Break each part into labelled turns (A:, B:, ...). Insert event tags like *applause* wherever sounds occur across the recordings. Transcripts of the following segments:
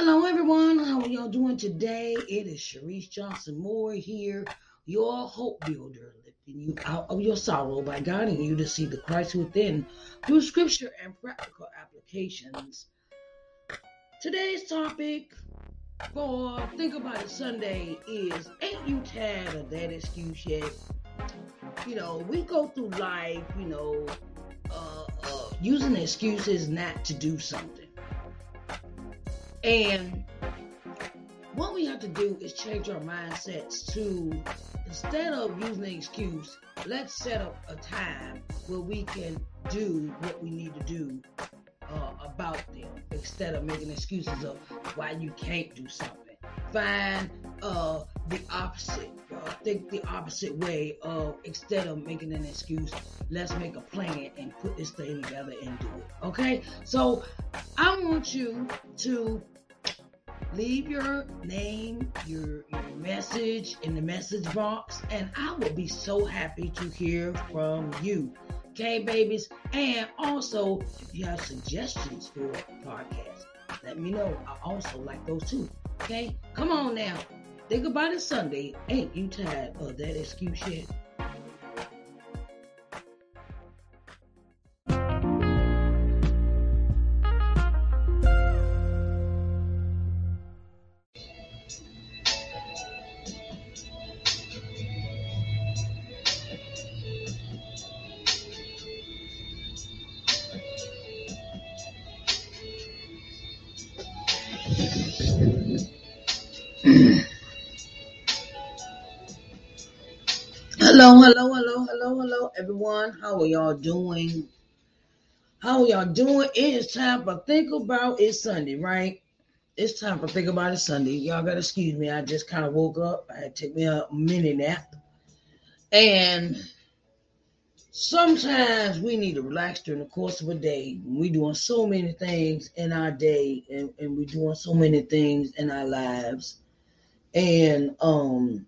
A: Hello, everyone. How are y'all doing today? It is Sharice Johnson Moore here, your hope builder, lifting you out of your sorrow by guiding you to see the Christ within through scripture and practical applications. Today's topic for Think About It Sunday is Ain't You Tired of That Excuse Yet? You know, we go through life, you know, uh, uh, using excuses not to do something. And what we have to do is change our mindsets to instead of using an excuse, let's set up a time where we can do what we need to do uh, about them instead of making excuses of why you can't do something. Find uh, the opposite. Think the opposite way of instead of making an excuse, let's make a plan and put this thing together and do it. Okay? So I want you to leave your name, your, your message in the message box, and I will be so happy to hear from you. Okay, babies? And also, if you have suggestions for a podcast, let me know. I also like those too. Okay? Come on now. Think about it Sunday. Ain't you tired of that excuse yet? Everyone. How are y'all doing? How are y'all doing? It is time for Think About It Sunday, right? It's time for Think About It Sunday. Y'all gotta excuse me. I just kind of woke up. I had to take me a mini nap. And sometimes we need to relax during the course of a day. We're doing so many things in our day and, and we're doing so many things in our lives. And um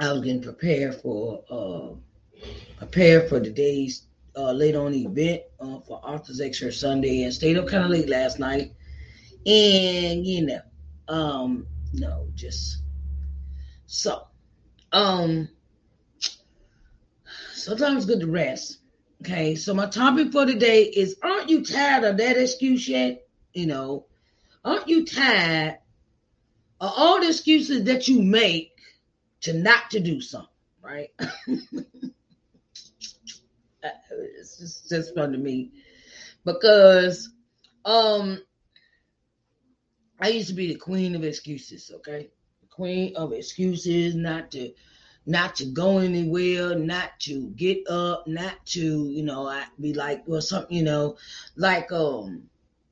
A: I was getting prepared for uh prepared for the day's uh later on event uh, for Author's Extra Sunday and stayed up kind of late last night. And you know, um, no, just so um sometimes good to rest. Okay, so my topic for today is aren't you tired of that excuse yet? You know, aren't you tired of all the excuses that you make to not to do something, right? *laughs* it's just, just fun to me because um I used to be the queen of excuses, okay? Queen of excuses, not to not to go anywhere, not to get up, not to, you know, I be like, well, something, you know, like um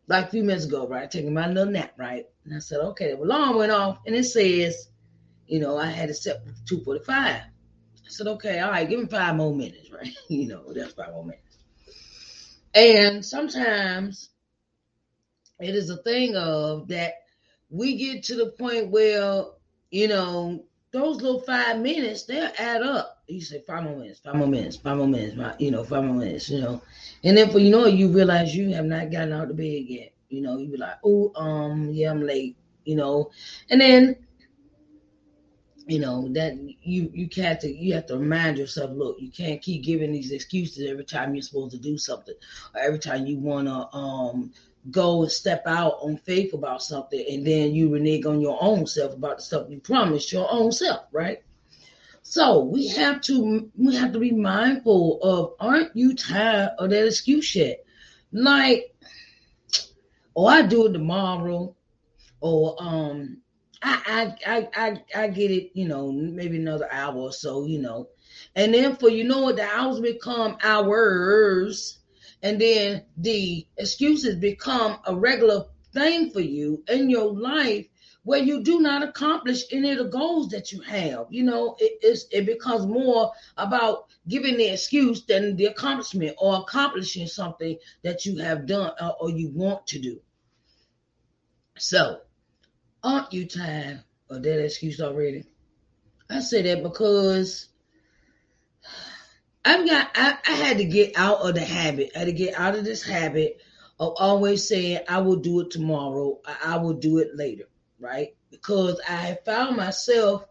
A: like a few minutes ago, right? Taking my little nap, right? And I said, okay, the alarm went off and it says you know, I had to set 245. I said, okay, all right, give me five more minutes, *laughs* right? you know, that's five more minutes. And sometimes it is a thing of that we get to the point where, you know, those little five minutes, they'll add up. You say five more minutes, five more minutes, five more minutes, you know, five more minutes, you know. And then for you know, you realize you have not gotten out of bed yet. You know, you be like, oh, um, yeah, I'm late, you know. And then you know that you you can't you have to remind yourself look you can't keep giving these excuses every time you're supposed to do something or every time you want to um go and step out on faith about something and then you renege on your own self about the stuff you promised your own self right? So we have to we have to be mindful of aren't you tired of that excuse yet? Like oh i do it tomorrow or um I, I I I get it, you know, maybe another hour or so, you know. And then for you know what the hours become hours, and then the excuses become a regular thing for you in your life where you do not accomplish any of the goals that you have. You know, it, it becomes more about giving the excuse than the accomplishment or accomplishing something that you have done or, or you want to do. So Aren't you tired of that excuse already? I say that because I've got I, I had to get out of the habit. I had to get out of this habit of always saying, I will do it tomorrow, I will do it later, right? Because I found myself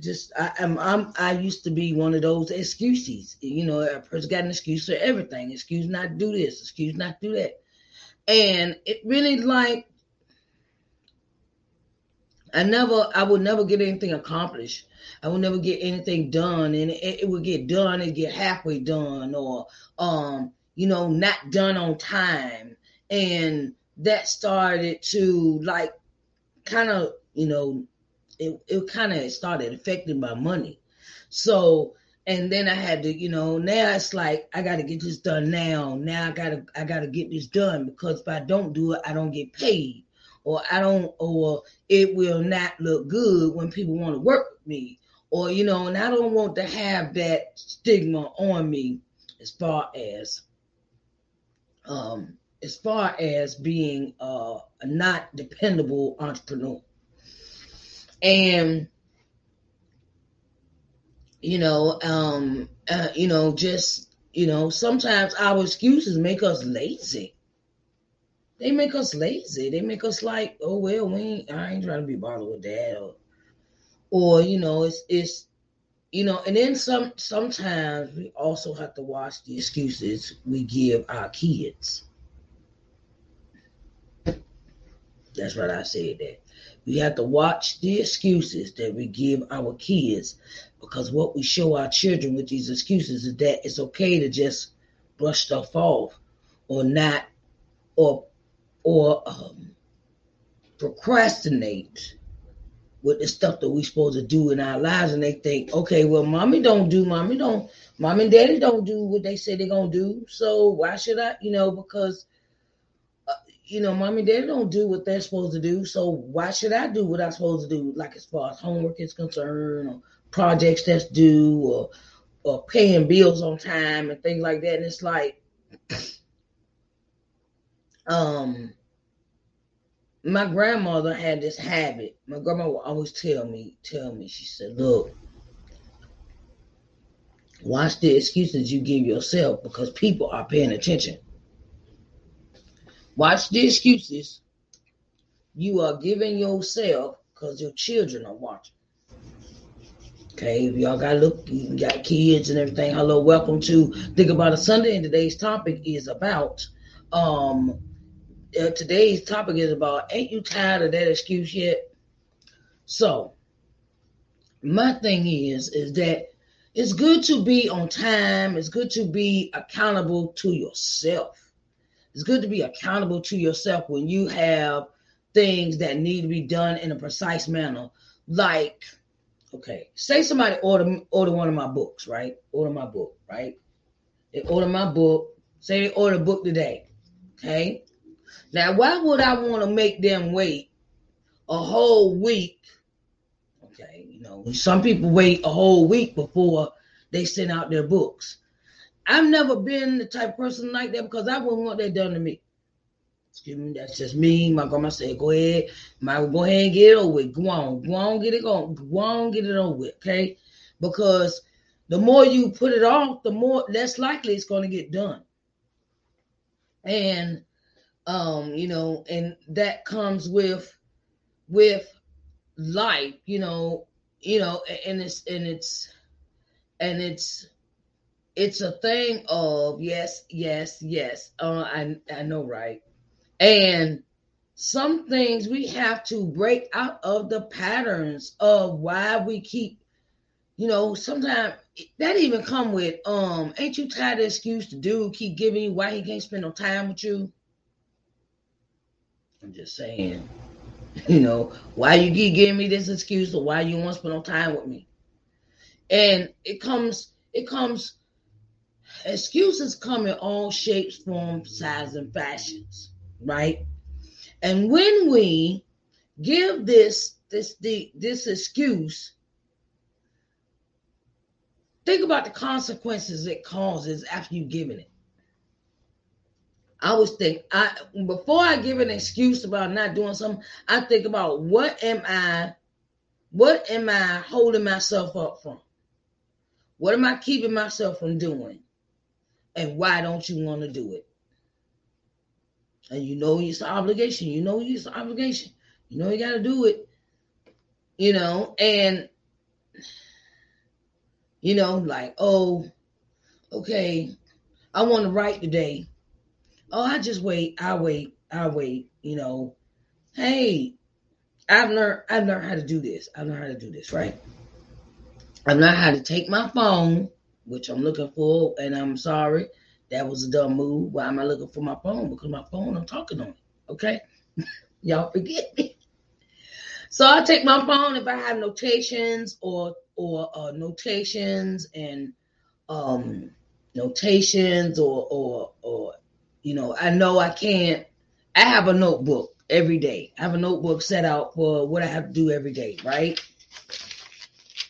A: just I, am I'm, I'm I used to be one of those excuses. You know, a person got an excuse for everything. Excuse not to do this, excuse not to do that. And it really like I never I would never get anything accomplished. I would never get anything done, and it, it would get done and get halfway done, or um, you know, not done on time. And that started to like kind of, you know, it, it kind of started affecting my money. So, and then I had to, you know, now it's like I got to get this done now. Now I gotta, I gotta get this done because if I don't do it, I don't get paid, or I don't, or it will not look good when people want to work with me, or you know, and I don't want to have that stigma on me as far as, um, as far as being uh, a not dependable entrepreneur. And you know, um, uh, you know, just you know, sometimes our excuses make us lazy. They make us lazy. They make us like, oh well, we ain't, I ain't trying to be bothered with that, or, or you know, it's it's you know, and then some sometimes we also have to watch the excuses we give our kids. That's right, I said that. We have to watch the excuses that we give our kids because what we show our children with these excuses is that it's okay to just brush stuff off or not or or um, procrastinate with the stuff that we're supposed to do in our lives and they think okay well mommy don't do mommy don't mom and daddy don't do what they say they're gonna do so why should i you know because you know, mommy, they don't do what they're supposed to do. So why should I do what I'm supposed to do? Like as far as homework is concerned, or projects that's due, or or paying bills on time and things like that. And it's like, *clears throat* um, my grandmother had this habit. My grandma would always tell me, tell me, she said, look, watch the excuses you give yourself because people are paying attention. Watch the excuses you are giving yourself because your children are watching. Okay, if y'all got look, you got kids and everything. Hello, welcome to Think About a Sunday. And today's topic is about um uh, today's topic is about ain't you tired of that excuse yet? So my thing is is that it's good to be on time, it's good to be accountable to yourself it's good to be accountable to yourself when you have things that need to be done in a precise manner. Like, okay, say somebody order order one of my books, right? Order my book, right? They order my book. Say they order a book today. Okay. Now, why would I want to make them wait a whole week? Okay, you know, some people wait a whole week before they send out their books. I've never been the type of person like that because I wouldn't want that done to me. Excuse me, that's just me. My grandma said, go ahead. Might go ahead and get it over with. Go on. Go on, get it going. Go on, get it over with. Okay. Because the more you put it off, the more less likely it's going to get done. And um, you know, and that comes with with life, you know, you know, and it's and it's and it's it's a thing of yes, yes, yes. Uh, I I know, right? And some things we have to break out of the patterns of why we keep, you know, sometimes that even come with um, ain't you tired of excuse to do keep giving you why he can't spend no time with you? I'm just saying, *laughs* you know, why you keep giving me this excuse or why you want to spend no time with me? And it comes, it comes excuses come in all shapes, forms, sizes, and fashions, right? And when we give this this the this excuse, think about the consequences it causes after you've given it. I always think I before I give an excuse about not doing something, I think about what am I, what am I holding myself up from? What am I keeping myself from doing? and why don't you want to do it? and you know it's an obligation. You know it's an obligation. You know you got to do it. You know, and you know, like, oh, okay, I want to write today. Oh, I just wait. I wait. I wait. You know, hey, I've learned. I've learned how to do this. I learned how to do this. Right. I learned how to take my phone, which I'm looking for, and I'm sorry that was a dumb move. Why am I looking for my phone? Because my phone, I'm talking on it. Okay, *laughs* y'all forget me. So I take my phone if I have notations or or uh, notations and um notations or or or you know I know I can't. I have a notebook every day. I have a notebook set out for what I have to do every day, right?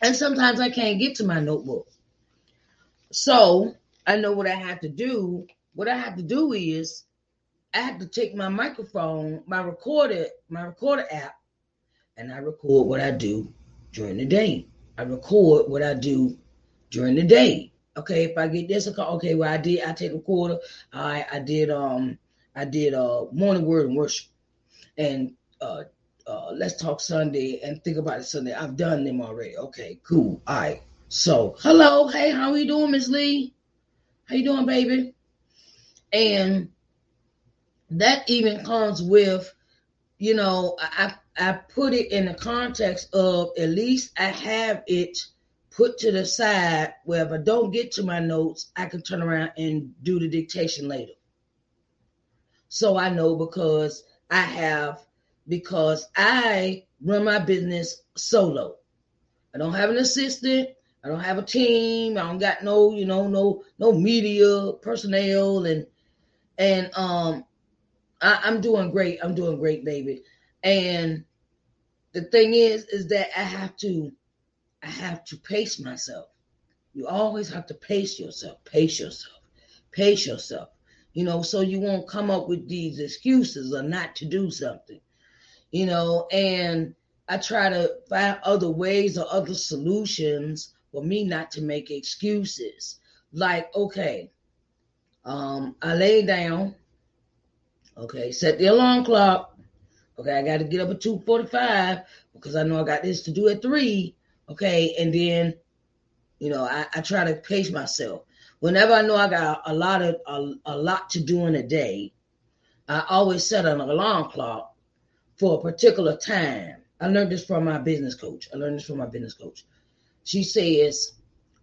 A: And sometimes I can't get to my notebook. So I know what I have to do. What I have to do is I have to take my microphone, my recorder, my recorder app, and I record what I do during the day. I record what I do during the day. Okay, if I get this, okay, well I did I take a quarter. I I did um I did uh morning word and worship and uh uh let's talk Sunday and think about it Sunday. I've done them already. Okay, cool. All right. So hello, hey, how you doing, Miss Lee? How you doing, baby? And that even comes with, you know, I I put it in the context of at least I have it put to the side where if I don't get to my notes, I can turn around and do the dictation later. So I know because I have because I run my business solo. I don't have an assistant. I don't have a team. I don't got no, you know, no no media personnel and and um I, I'm doing great. I'm doing great, baby. And the thing is, is that I have to I have to pace myself. You always have to pace yourself, pace yourself, pace yourself. You know, so you won't come up with these excuses or not to do something. You know, and I try to find other ways or other solutions for me not to make excuses. Like, okay, um, I lay down, okay, set the alarm clock. Okay, I got to get up at 2:45 because I know I got this to do at three. Okay, and then, you know, I, I try to pace myself. Whenever I know I got a lot of a, a lot to do in a day, I always set an alarm clock for a particular time. I learned this from my business coach. I learned this from my business coach she says,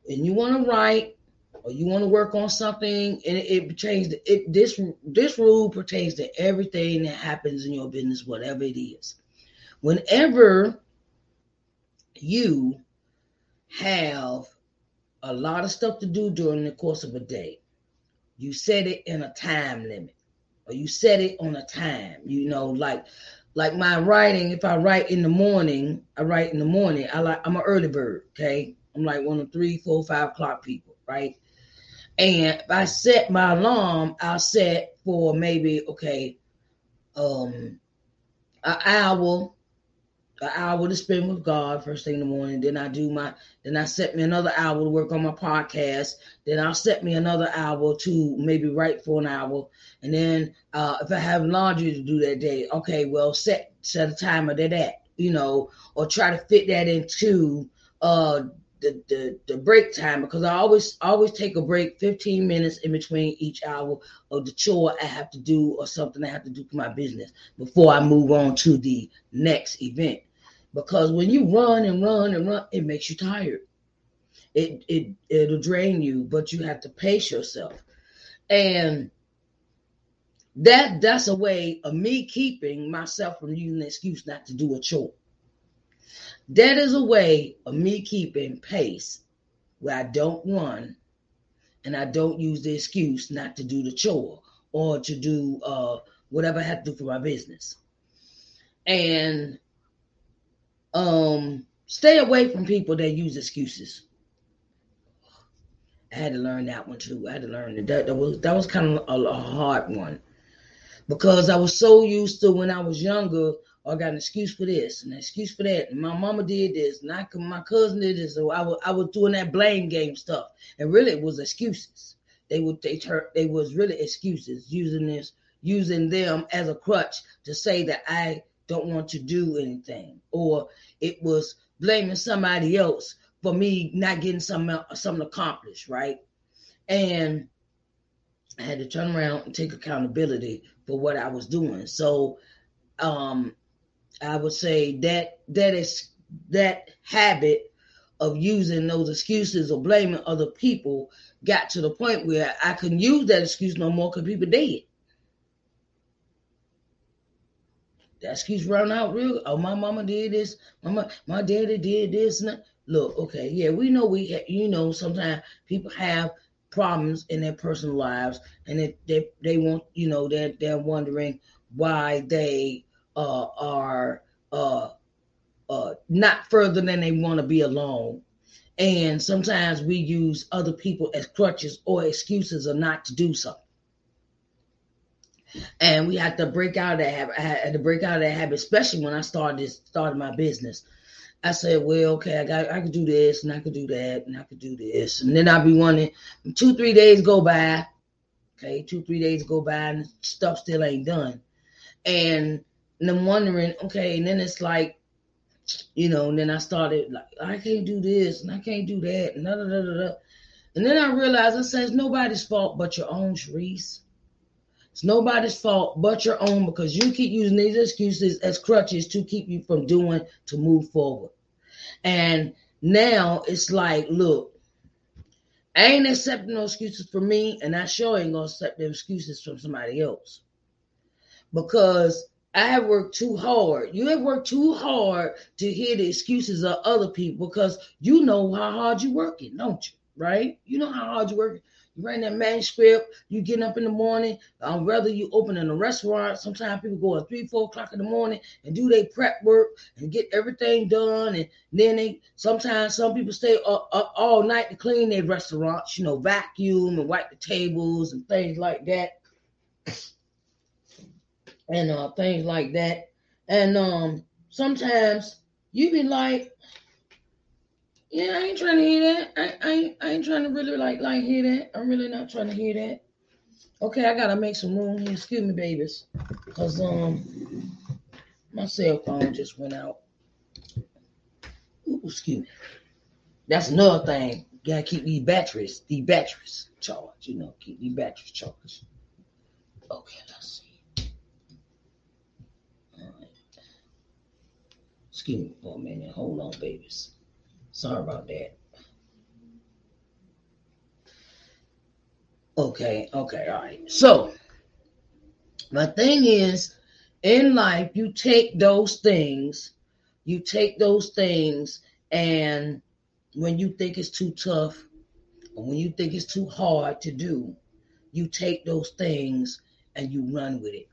A: and you want to write or you want to work on something, and it, it pertains to it. This this rule pertains to everything that happens in your business, whatever it is. Whenever you have a lot of stuff to do during the course of a day, you set it in a time limit, or you set it on a time. You know, like like my writing, if I write in the morning, I write in the morning. I like I'm an early bird, okay? I'm like one of three, four, five o'clock people, right? And if I set my alarm, I'll set for maybe okay, um, an hour an hour to spend with God first thing in the morning. Then I do my, then I set me another hour to work on my podcast. Then I'll set me another hour to maybe write for an hour. And then uh, if I have laundry to do that day, okay, well set set a timer to that, you know, or try to fit that into uh the, the the break time because I always always take a break 15 minutes in between each hour of the chore I have to do or something I have to do for my business before I move on to the next event because when you run and run and run, it makes you tired. It it it'll drain you, but you have to pace yourself. And that that's a way of me keeping myself from using the excuse not to do a chore. That is a way of me keeping pace where I don't run and I don't use the excuse not to do the chore or to do uh, whatever I have to do for my business. And um, stay away from people that use excuses. I had to learn that one too. I had to learn that that was that was kind of a, a hard one because I was so used to when I was younger. Oh, I got an excuse for this, an excuse for that. And my mama did this, and I, my cousin did this. So I was I was doing that blame game stuff, and really it was excuses. They would they turn they was really excuses using this using them as a crutch to say that I don't want to do anything, or it was blaming somebody else for me not getting something something accomplished, right? And I had to turn around and take accountability for what I was doing. So um I would say that that is that habit of using those excuses or blaming other people got to the point where I couldn't use that excuse no more because people dead. That excuse running out real. Oh, my mama did this. My my daddy did this. And that. Look, okay, yeah, we know we, you know, sometimes people have problems in their personal lives, and they they, they want, you know, they're they're wondering why they uh, are uh, uh, not further than they want to be alone. And sometimes we use other people as crutches or excuses or not to do something. And we have to break out of that habit. I had to break out of that habit, especially when I started this, started my business. I said, well, okay, I got I could do this and I could do that and I could do this. And then I'll be wondering, two, three days go by. Okay, two, three days go by and stuff still ain't done. And, and I'm wondering, okay, and then it's like you know, and then I started like, I can't do this and I can't do that, and da, da, da, da. And then I realized I said it's nobody's fault but your own, Sharice. It's nobody's fault but your own because you keep using these excuses as crutches to keep you from doing to move forward. And now it's like, look, I ain't accepting no excuses for me, and I sure ain't gonna accept the excuses from somebody else. Because I have worked too hard. You have worked too hard to hear the excuses of other people because you know how hard you're working, don't you? Right? You know how hard you work. You writing that manuscript, you getting up in the morning. Um, whether you open in a restaurant, sometimes people go at three, four o'clock in the morning and do their prep work and get everything done. And then they sometimes some people stay up, up all night to clean their restaurants, you know, vacuum and wipe the tables and things like that and uh, things like that. And um, sometimes you be like, yeah, I ain't trying to hear that. I, I, I ain't trying to really like like hear that. I'm really not trying to hear that. Okay, I gotta make some room here. Excuse me, babies, cause um, my cell phone just went out. Ooh, excuse me. That's another thing. Gotta keep these batteries, these batteries charged. You know, keep these batteries charged. Okay, let's see. Excuse me for a minute. Hold on, babies. Sorry about that. Okay, okay, all right. So, my thing is, in life, you take those things, you take those things, and when you think it's too tough, or when you think it's too hard to do, you take those things and you run with it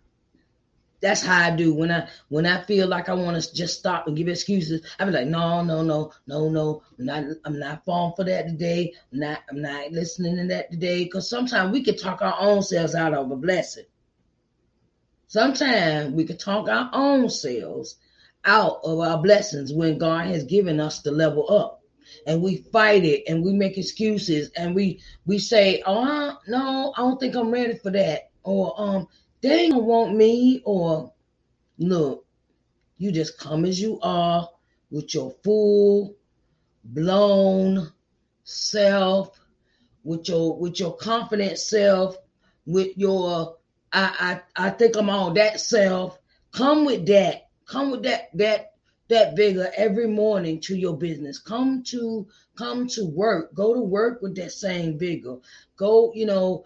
A: that's how I do when I when I feel like I want to just stop and give excuses. I be like, no, no, no, no, no. I'm not I'm not falling for that today. I'm not I'm not listening to that today. Because sometimes we can talk our own selves out of a blessing. Sometimes we can talk our own selves out of our blessings when God has given us the level up. And we fight it and we make excuses and we we say, Oh no, I don't think I'm ready for that. Or um they don't want me or look, you just come as you are with your full blown self, with your with your confident self, with your I I I think I'm all that self. Come with that. Come with that that that vigor every morning to your business. Come to come to work. Go to work with that same vigor. Go, you know,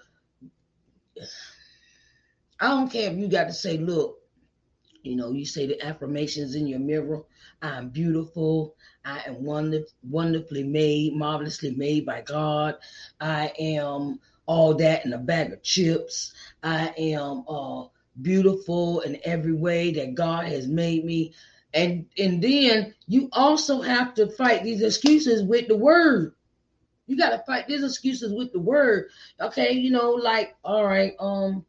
A: I don't care if you got to say, look, you know, you say the affirmations in your mirror. I'm beautiful. I am wonderful, wonderfully made, marvelously made by God. I am all that in a bag of chips. I am uh, beautiful in every way that God has made me. And and then you also have to fight these excuses with the word. You got to fight these excuses with the word. Okay, you know, like, all right, um,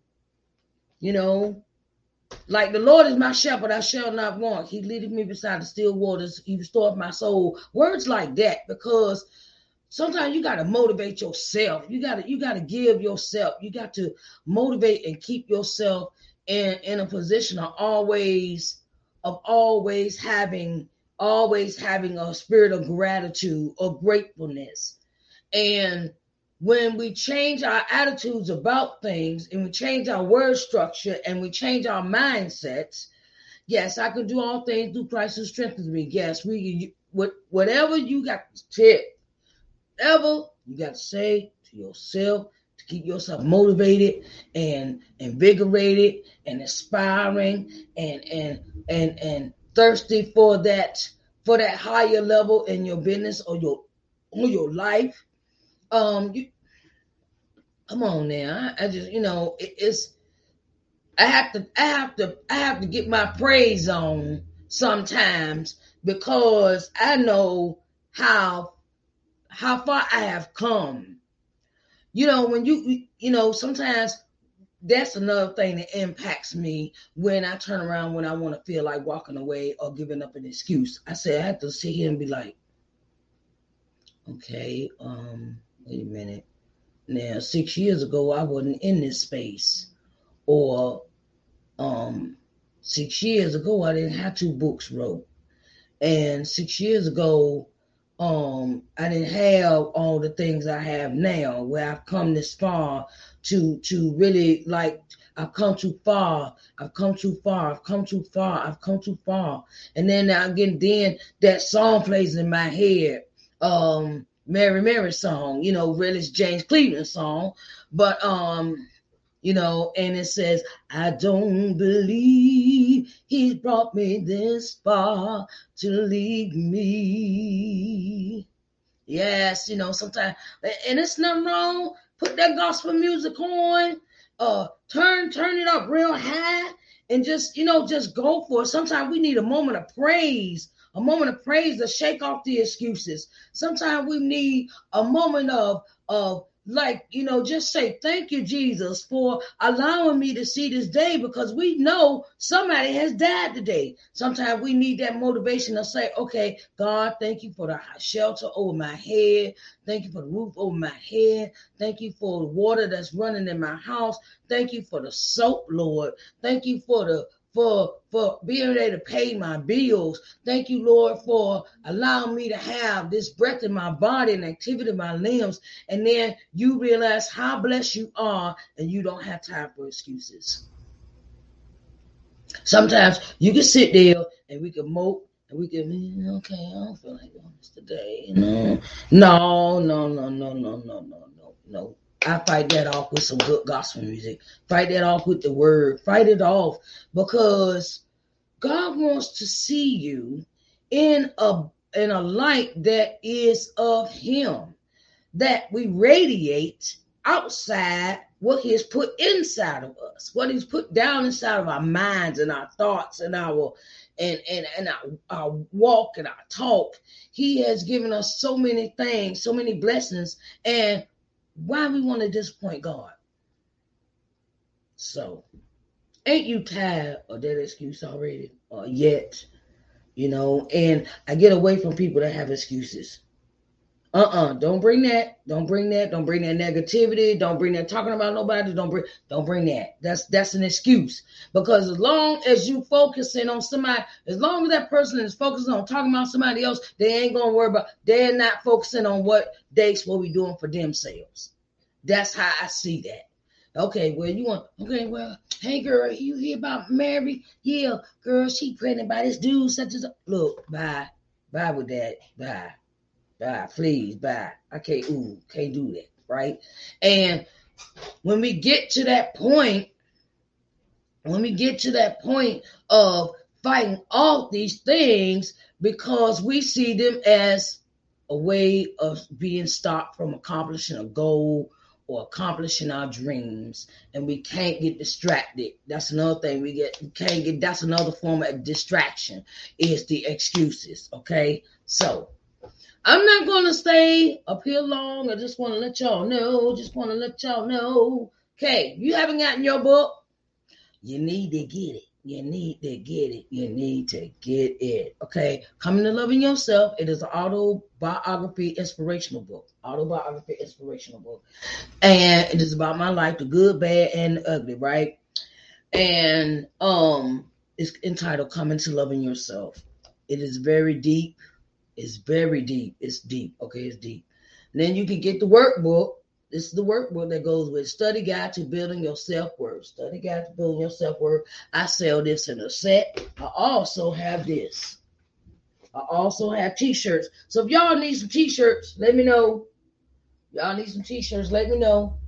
A: you know, like the Lord is my shepherd, I shall not want. He leadeth me beside the still waters. He restored my soul. Words like that, because sometimes you got to motivate yourself. You got to you got to give yourself. You got to motivate and keep yourself in in a position of always of always having always having a spirit of gratitude or gratefulness. And when we change our attitudes about things and we change our word structure and we change our mindsets, yes, I can do all things through Christ who strengthens me. Yes, we what whatever you got to tip, whatever you got to say to yourself to keep yourself motivated and invigorated and inspiring and and and and thirsty for that for that higher level in your business or your or your life um, you, come on now. I, I just, you know, it, it's. I have to, I have to, I have to get my praise on sometimes because I know how how far I have come. You know, when you, you know, sometimes that's another thing that impacts me when I turn around when I want to feel like walking away or giving up an excuse. I say I have to sit here and be like, okay, um, wait a minute. Now, six years ago, I wasn't in this space. Or um, six years ago, I didn't have two books wrote. And six years ago, um, I didn't have all the things I have now, where I've come this far to to really like I've come too far. I've come too far. I've come too far. I've come too far. And then again, then that song plays in my head. Um, Mary Mary song, you know, really it's James Cleveland song, but um, you know, and it says, I don't believe he's brought me this far to leave me. Yes, you know, sometimes and it's nothing wrong. Put that gospel music on, uh, turn, turn it up real high, and just, you know, just go for it. Sometimes we need a moment of praise a moment of praise to shake off the excuses. Sometimes we need a moment of of like you know just say thank you jesus for allowing me to see this day because we know somebody has died today. Sometimes we need that motivation to say okay god thank you for the shelter over my head. Thank you for the roof over my head. Thank you for the water that's running in my house. Thank you for the soap lord. Thank you for the for for being able to pay my bills. Thank you, Lord, for allowing me to have this breath in my body and activity in my limbs. And then you realize how blessed you are, and you don't have time for excuses. Sometimes you can sit there and we can mope and we can, okay, I don't feel like doing this today. No, no, no, no, no, no, no, no, no. I fight that off with some good gospel music. Fight that off with the word. Fight it off because God wants to see you in a in a light that is of him that we radiate outside what he has put inside of us what he's put down inside of our minds and our thoughts and our and and, and our, our walk and our talk he has given us so many things so many blessings and why we want to disappoint God? So, ain't you tired of that excuse already or yet? You know, and I get away from people that have excuses. Uh-uh. Don't bring that. Don't bring that. Don't bring that negativity. Don't bring that talking about nobody. Don't bring don't bring that. That's that's an excuse. Because as long as you focusing on somebody, as long as that person is focusing on talking about somebody else, they ain't gonna worry about they're not focusing on what they supposed to be doing for themselves. That's how I see that. Okay, well, you want okay, well, hey girl, you hear about Mary? Yeah, girl, she pregnant by this dude, such as look, bye. Bye with that. Bye. Bye, please, bye. I can't, ooh, can't do that, right? And when we get to that point, when we get to that point of fighting all these things because we see them as a way of being stopped from accomplishing a goal or accomplishing our dreams and we can't get distracted that's another thing we get we can't get that's another form of distraction is the excuses okay so I'm not to stay up here long. I just want to let y'all know. Just want to let y'all know. Okay, you haven't gotten your book. You need to get it. You need to get it. You need to get it. Okay. Coming to loving yourself. It is an autobiography, inspirational book. Autobiography, inspirational book. And it is about my life, the good, bad, and the ugly, right? And um it's entitled Coming to Loving Yourself. It is very deep. It's very deep. It's deep. Okay, it's deep. And then you can get the workbook this is the workbook that goes with study guide to building your self-worth. Study guide to building your self-worth. I sell this in a set. I also have this. I also have t-shirts. So if y'all need some t-shirts, let me know. Y'all need some t-shirts, let me know.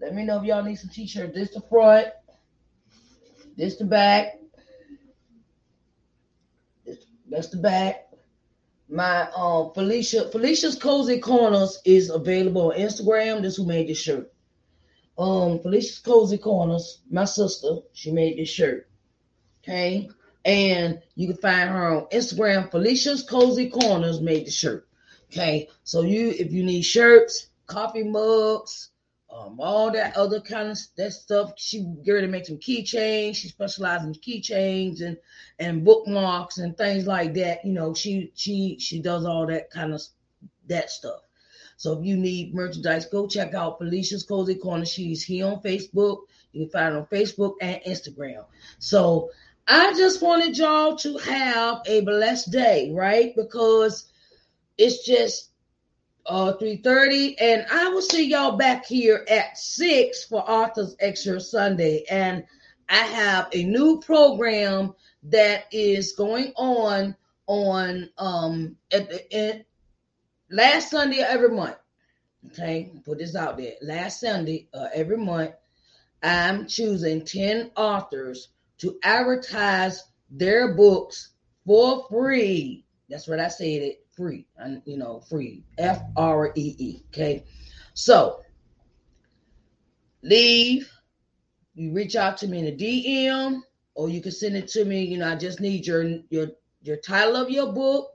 A: Let me know if y'all need some t-shirts. This the front. This the back. That's the back my um Felicia Felicia's Cozy Corners is available on Instagram. This who made this shirt. Um Felicia's Cozy Corners, my sister, she made this shirt. Okay. And you can find her on Instagram. Felicia's Cozy Corners made the shirt. Okay. So you if you need shirts, coffee mugs, um, all that other kind of that stuff. She get ready to make some keychains. She specializes in keychains and and bookmarks and things like that. You know, she she she does all that kind of that stuff. So if you need merchandise, go check out Felicia's Cozy Corner. She's here on Facebook. You can find her on Facebook and Instagram. So I just wanted y'all to have a blessed day, right? Because it's just uh 3:30 and I will see y'all back here at 6 for Author's Extra Sunday and I have a new program that is going on on um at the end last Sunday every month. Okay, put this out there. Last Sunday uh, every month I'm choosing 10 authors to advertise their books for free. That's what I said it free, and you know, free. F R E E. Okay. So leave. You reach out to me in a DM, or you can send it to me. You know, I just need your your your title of your book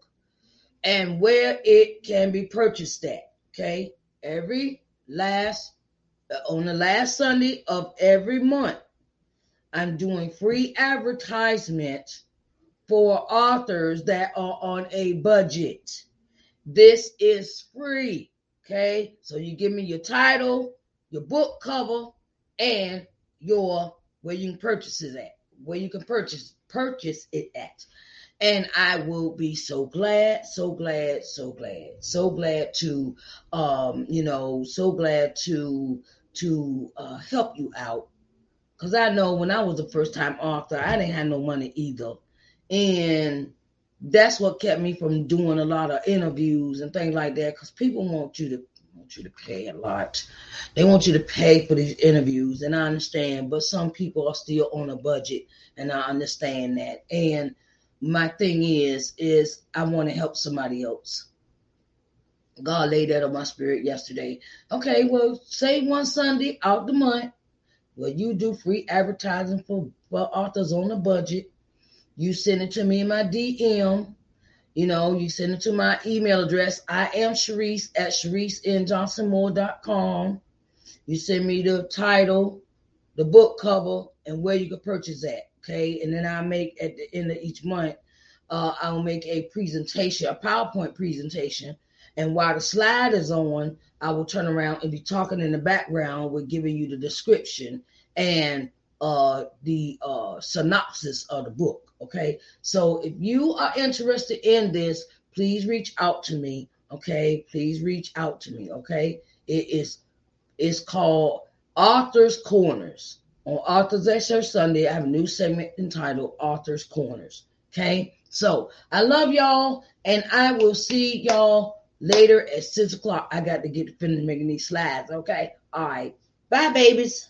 A: and where it can be purchased at. Okay. Every last uh, on the last Sunday of every month, I'm doing free advertisements for authors that are on a budget. This is free. Okay. So you give me your title, your book cover, and your where you can purchase it at, where you can purchase purchase it at. And I will be so glad, so glad, so glad, so glad to um, you know, so glad to to uh help you out. Cause I know when I was a first time author, I didn't have no money either. And that's what kept me from doing a lot of interviews and things like that because people want you to want you to pay a lot. They want you to pay for these interviews, and I understand, but some people are still on a budget, and I understand that. And my thing is, is I want to help somebody else. God laid that on my spirit yesterday. Okay, well, say one Sunday out the month where you do free advertising for, for authors on a budget you send it to me in my DM. You know, you send it to my email address. I am Sharice at ShariceNJohnsonMoore.com. You send me the title, the book cover, and where you can purchase that. Okay. And then I make at the end of each month, uh, I'll make a presentation, a PowerPoint presentation. And while the slide is on, I will turn around and be talking in the background with giving you the description and uh, the uh, synopsis of the book. Okay. So if you are interested in this, please reach out to me. Okay. Please reach out to me. Okay. It is it's called Author's Corners. On Author's Extra Sunday, I have a new segment entitled Author's Corners. Okay. So I love y'all, and I will see y'all later at six o'clock. I got to get finished making these slides. Okay. All right. Bye, babies.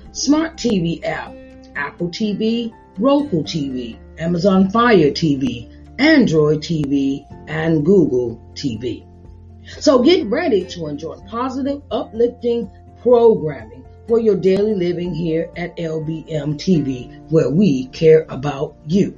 A: Smart TV app, Apple TV, Roku TV, Amazon Fire TV, Android TV, and Google TV. So get ready to enjoy positive, uplifting programming for your daily living here at LBM TV, where we care about you.